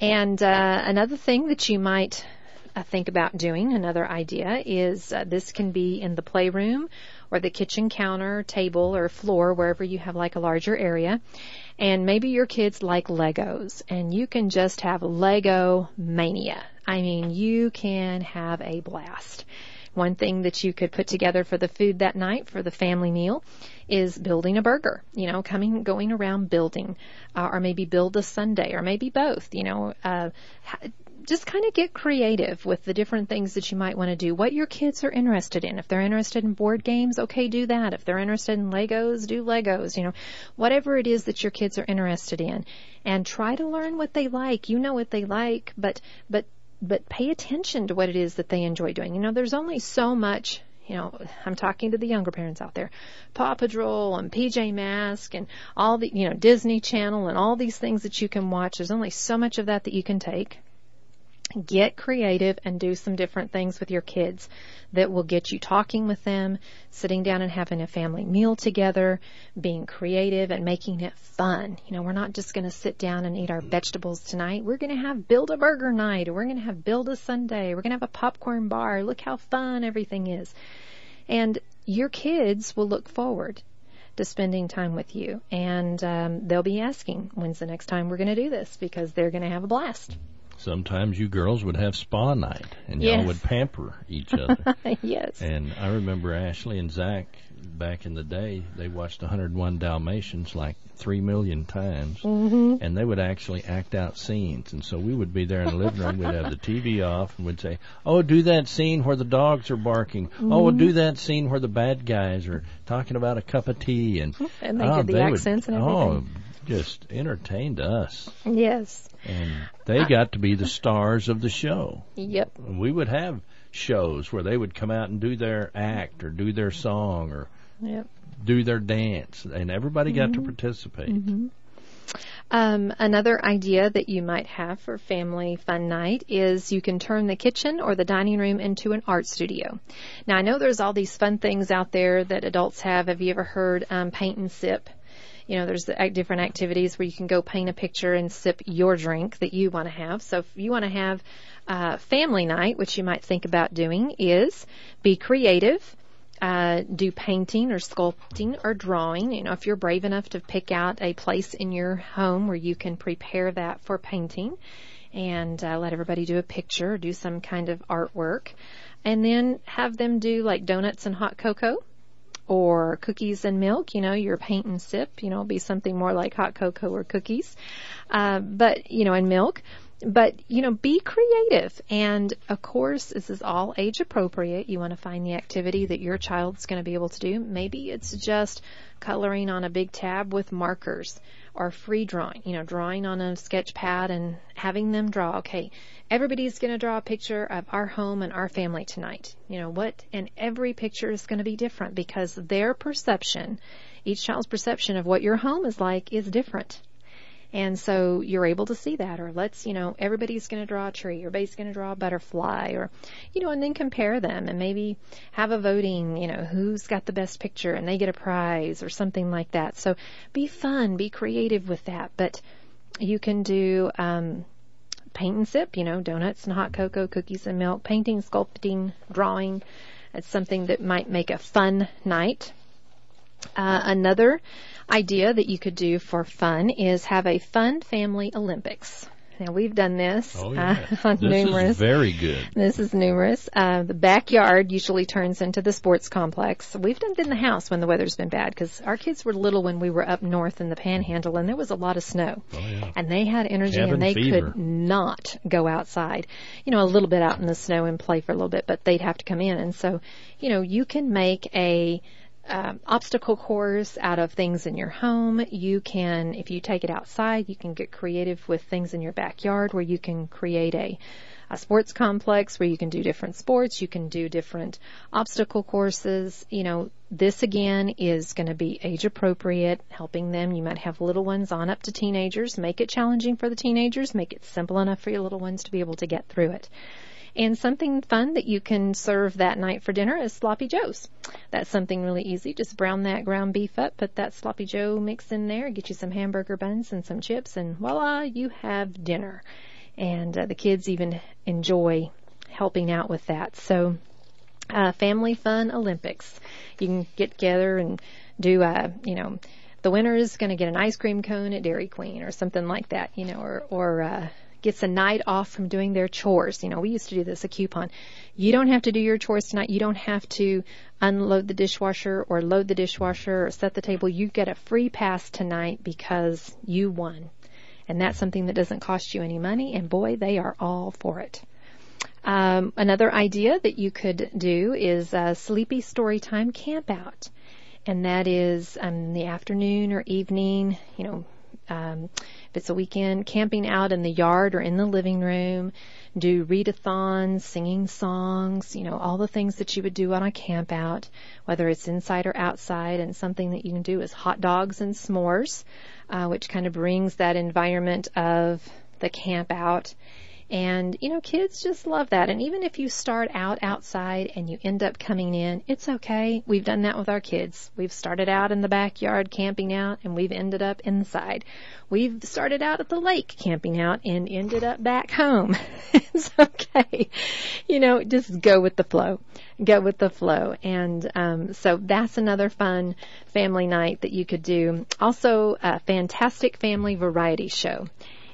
and uh, another thing that you might uh, think about doing, another idea, is uh, this can be in the playroom or the kitchen counter, table, or floor, wherever you have like a larger area. And maybe your kids like Legos, and you can just have Lego mania. I mean, you can have a blast. One thing that you could put together for the food that night for the family meal is building a burger. You know, coming, going around building, uh, or maybe build a sundae, or maybe both. You know, uh, just kind of get creative with the different things that you might want to do. What your kids are interested in. If they're interested in board games, okay, do that. If they're interested in Legos, do Legos. You know, whatever it is that your kids are interested in, and try to learn what they like. You know what they like, but but but pay attention to what it is that they enjoy doing. You know, there's only so much you know, I'm talking to the younger parents out there. Paw Patrol and PJ Masks and all the, you know, Disney Channel and all these things that you can watch. There's only so much of that that you can take. Get creative and do some different things with your kids that will get you talking with them, sitting down and having a family meal together, being creative and making it fun. You know, we're not just going to sit down and eat our vegetables tonight. We're going to have build a burger night we're going to have build a sundae. We're going to have a popcorn bar. Look how fun everything is. And your kids will look forward to spending time with you and um, they'll be asking, when's the next time we're going to do this? Because they're going to have a blast. Sometimes you girls would have spa night, and y'all would pamper each other. yes. and I remember Ashley and Zach back in the day. They watched 101 Dalmatians like three million times, Mm-hmm. and they would actually act out scenes. And so we would be there in the living room. We'd have the TV off, and we'd say, "Oh, do that scene where the dogs are barking. Oh, well, do that scene where the bad guys are talking about a cup of tea." And And they oh, did the would- accents and Oh, just entertained us, Yes. And they got to be the stars of the show Yep. we would have shows where they would come out and do their act or do their song or Yep. do their dance and everybody got to participate Um, another idea that you might have for family fun night is you can turn the kitchen or the dining room into an art studio. Now I know there's all these fun things out there that adults have. Have you ever heard um, paint and sip? You know, there's different activities where you can go paint a picture and sip your drink that you want to have. So if you want to have uh, family night, which you might think about doing, is be creative. Uh, do painting or sculpting or drawing. You know, if you're brave enough to pick out a place in your home where you can prepare that for painting and uh, let everybody do a picture, do some kind of artwork, and then have them do like donuts and hot cocoa or cookies and milk, you know, your paint and sip, you know, be something more like hot cocoa or cookies. Uh, but, you know, and milk. But, you know, be creative. And of course, this is all age appropriate. You want to find the activity that your child's going to be able to do. Maybe it's just coloring on a big tab with markers or free drawing, you know, drawing on a sketch pad and having them draw. Okay, everybody's going to draw a picture of our home and our family tonight. You know what? And every picture is going to be different because their perception, each child's perception of what your home is like is different. And so you're able to see that, or let's, you know, everybody's going to draw a tree, or everybody's going to draw a butterfly, or, you know, and then compare them and maybe have a voting, you know, who's got the best picture and they get a prize or something like that. So be fun, be creative with that. But you can do, um, paint and sip, you know, donuts and hot cocoa, cookies and milk, painting, sculpting, drawing. It's something that might make a fun night. Uh, another idea that you could do for fun is have a fun family Olympics. Now we've done this oh, yeah. uh, on this numerous. Is very good. This is numerous. Uh, the backyard usually turns into the sports complex. We've done it in the house when the weather's been bad because our kids were little when we were up north in the Panhandle and there was a lot of snow. Oh, yeah. And they had energy Cabin and they fever. could not go outside. You know, a little bit out in the snow and play for a little bit, but they'd have to come in. And so, you know, you can make a um, obstacle course out of things in your home. You can, if you take it outside, you can get creative with things in your backyard where you can create a, a sports complex where you can do different sports. You can do different obstacle courses. You know, this again is going to be age appropriate, helping them. You might have little ones on up to teenagers. Make it challenging for the teenagers. Make it simple enough for your little ones to be able to get through it. And something fun that you can serve that night for dinner is sloppy joes. That's something really easy. Just brown that ground beef up, put that sloppy joe mix in there, get you some hamburger buns and some chips, and voila, you have dinner. And uh, the kids even enjoy helping out with that. So, uh, family fun Olympics. You can get together and do, uh, you know, the winner is going to get an ice cream cone at Dairy Queen or something like that, you know, or, or, uh, gets a night off from doing their chores. You know, we used to do this, a coupon. You don't have to do your chores tonight. You don't have to unload the dishwasher or load the dishwasher or set the table. You get a free pass tonight because you won. And that's something that doesn't cost you any money. And boy, they are all for it. Um, another idea that you could do is a sleepy story time camp out. And that is um, the afternoon or evening, you know, um, if it's a weekend, camping out in the yard or in the living room, do readathons, singing songs, you know, all the things that you would do on a camp out, whether it's inside or outside. And something that you can do is hot dogs and s'mores, uh, which kind of brings that environment of the camp out and, you know, kids just love that. And even if you start out outside and you end up coming in, it's okay. We've done that with our kids. We've started out in the backyard camping out and we've ended up inside. We've started out at the lake camping out and ended up back home. it's okay. You know, just go with the flow. Go with the flow. And, um, so that's another fun family night that you could do. Also, a fantastic family variety show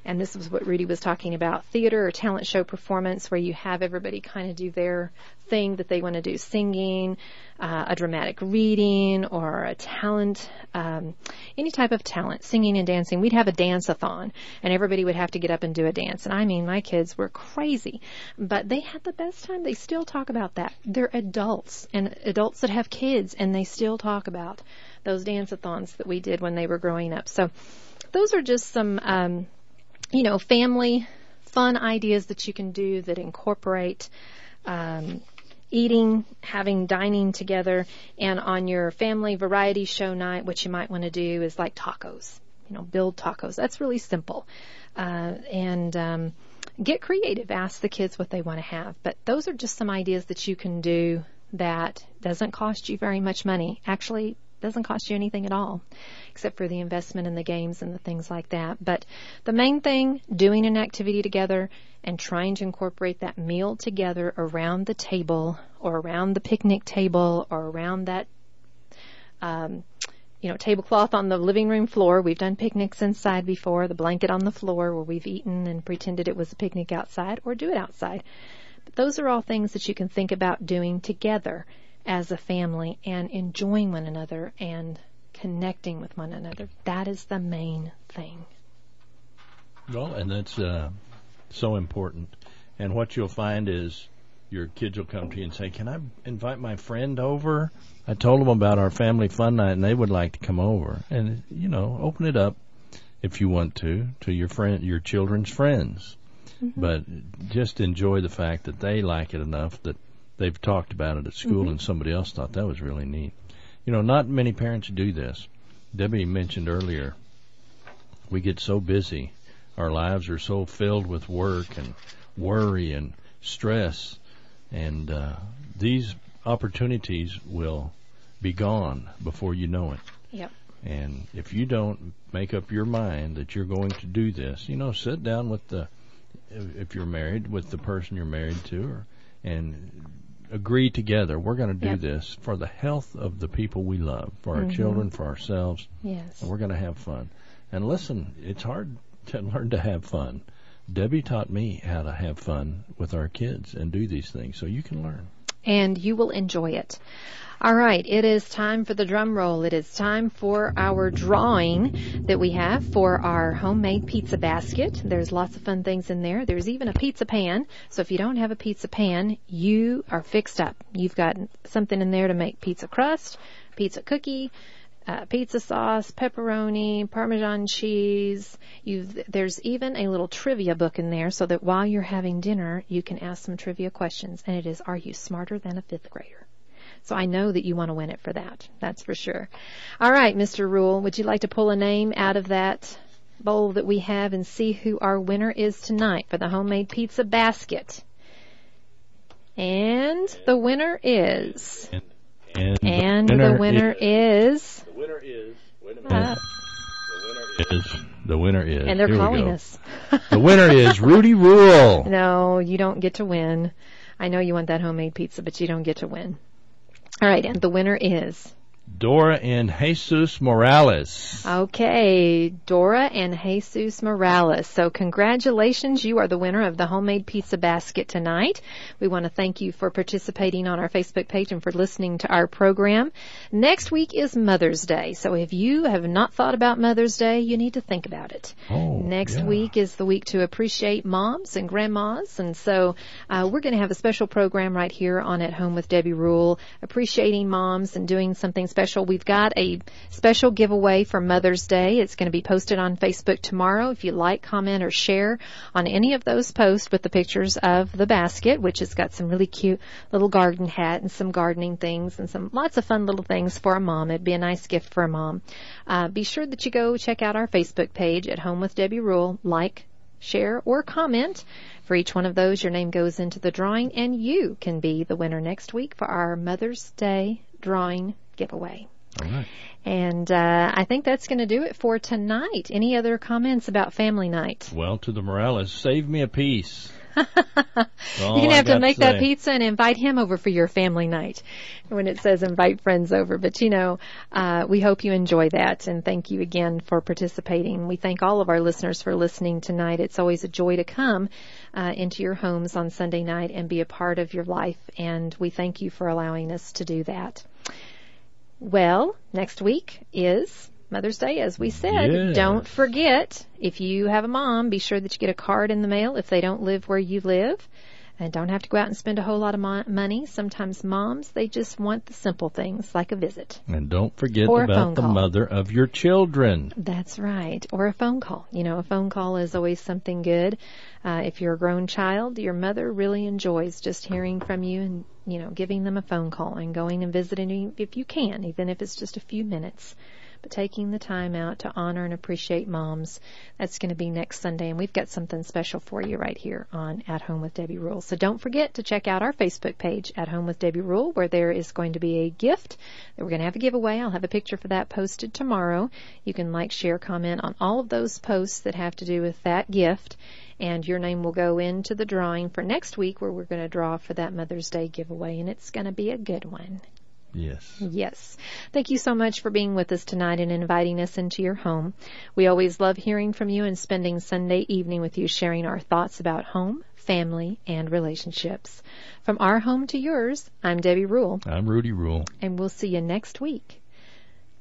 and this is what Rudy was talking about, theater or talent show performance where you have everybody kind of do their thing that they want to do, singing, uh, a dramatic reading, or a talent, um, any type of talent, singing and dancing. We'd have a dance-a-thon, and everybody would have to get up and do a dance. And I mean, my kids were crazy, but they had the best time. They still talk about that. They're adults, and adults that have kids, and they still talk about those dance-a-thons that we did when they were growing up. So those are just some um, you know, family fun ideas that you can do that incorporate um, eating, having dining together, and on your family variety show night, what you might want to do is like tacos. You know, build tacos. That's really simple, uh, and um, get creative. Ask the kids what they want to have. But those are just some ideas that you can do that doesn't cost you very much money. Actually, doesn't cost you anything at all, except for the investment in the games and the things like that. But the main thing, doing an activity together and trying to incorporate that meal together around the table or around the picnic table or around that um, you know, tablecloth on the living room floor. We've done picnics inside before, the blanket on the floor where we've eaten and pretended it was a picnic outside, or do it outside. But those are all things that you can think about doing together as a family and enjoying one another and connecting with one another. That is the main thing. Well, and that's uh, so important. And what you'll find is your kids will come to you and say, "Can I invite my friend over?" I told them about our family fun night, and they would like to come over. And you know, open it up if you want to to your friend, your children's friends. Mm-hmm. But just enjoy the fact that they like it enough that they've talked about it at school, mm-hmm. and somebody else thought that was really neat. You know, not many parents do this. Debbie mentioned earlier, we get so busy. Our lives are so filled with work and worry and stress and uh, these opportunities will be gone before you know it. Yep. And if you don't make up your mind that you're going to do this, you know, sit down with the, if you're married, with the person you're married to, or, and agree together. We're going to do yep. this for the health of the people we love, for our mm-hmm. children, for ourselves. Yes. And we're going to have fun. And listen, it's hard to learn to have fun. Debbie taught me how to have fun with our kids and do these things, so you can learn. And you will enjoy it. All right, it is time for the drum roll. It is time for our drawing that we have for our homemade pizza basket. There's lots of fun things in there. There's even a pizza pan. So if you don't have a pizza pan, you are fixed up. You've got something in there to make pizza crust, pizza cookie, uh, pizza sauce, pepperoni, Parmesan cheese. You've, there's even a little trivia book in there so that while you're having dinner, you can ask some trivia questions. And it is, are you smarter than a fifth grader? So I know that you want to win it for that. That's for sure. All right, Mr. Rule, would you like to pull a name out of that bowl that we have and see who our winner is tonight for the homemade pizza basket? And the winner is. And, and the winner, the winner is, is the winner is. Wait a minute. Uh, the winner is. The winner is. And they're Here calling us. the winner is Rudy Rule. No, you don't get to win. I know you want that homemade pizza, but you don't get to win. All right, and the winner is. Dora and Jesus Morales. Okay, Dora and Jesus Morales. So congratulations, you are the winner of the homemade pizza basket tonight. We want to thank you for participating on our Facebook page and for listening to our program. Next week is Mother's Day. So if you have not thought about Mother's Day, you need to think about it. Oh, Next yeah. week is the week to appreciate moms and grandmas. And so uh, we're going to have a special program right here on At Home with Debbie Rule, appreciating moms and doing something special. We've got a special giveaway for Mother's Day. It's going to be posted on Facebook tomorrow. If you like, comment, or share on any of those posts with the pictures of the basket, which has got some really cute little garden hat and some gardening things and some lots of fun little things for a mom. It'd be a nice gift for a mom. Uh, be sure that you go check out our Facebook page at Home with Debbie Rule. Like, share, or comment. For each one of those, your name goes into the drawing, and you can be the winner next week for our Mother's Day drawing giveaway. All right. And uh, I think that's going to do it for tonight. Any other comments about family night? Well, to the Morales, save me a piece. You're going to have to make that pizza and invite him over for your family night when it says invite friends over. But you know, uh, we hope you enjoy that and thank you again for participating. We thank all of our listeners for listening tonight. It's always a joy to come uh, into your homes on Sunday night and be a part of your life. And we thank you for allowing us to do that. Well, next week is Mother's Day, as we said. Yes. Don't forget, if you have a mom, be sure that you get a card in the mail if they don't live where you live. And don't have to go out and spend a whole lot of mo- money. Sometimes moms, they just want the simple things like a visit. And don't forget Or about the call. mother of your children. That's right. Or a phone call. You know, a phone call is always something good. Uh, if you're a grown child, your mother really enjoys just hearing from you and, you know, giving them a phone call and going and visiting you if you can, even if it's just a few minutes. Taking the time out to honor and appreciate moms. That's going to be next Sunday, and we've got something special for you right here on At Home with Debbie Rule. So don't forget to check out our Facebook page, At Home with Debbie Rule, where there is going to be a gift that we're going to have a giveaway. I'll have a picture for that posted tomorrow. You can like, share, comment on all of those posts that have to do with that gift and your name will go into the drawing for next week where we're going to draw for that Mother's Day giveaway and it's going to be a good one. Yes. Yes. Thank you so much for being with us tonight and inviting us into your home. We always love hearing from you and spending Sunday evening with you sharing our thoughts about home, family, and relationships. From our home to yours, I'm Debbie Rule. I'm Rudy Rule. And we'll see you next week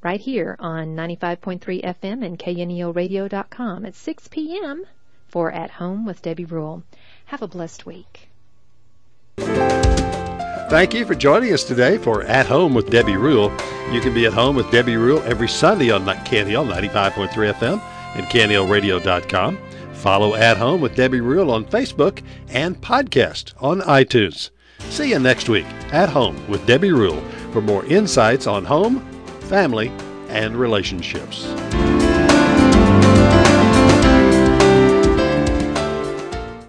right here on 95.3 FM and KNELradio.com at 6 p.m. for At Home with Debbie Rule. Have a blessed week. Thank you for joining us today for At Home with Debbie Rule. You can be at home with Debbie Rule every Sunday on KNEL 95.3 FM and KNELradio.com. Follow At Home with Debbie Rule on Facebook and podcast on iTunes. See you next week at Home with Debbie Rule for more insights on home, family, and relationships.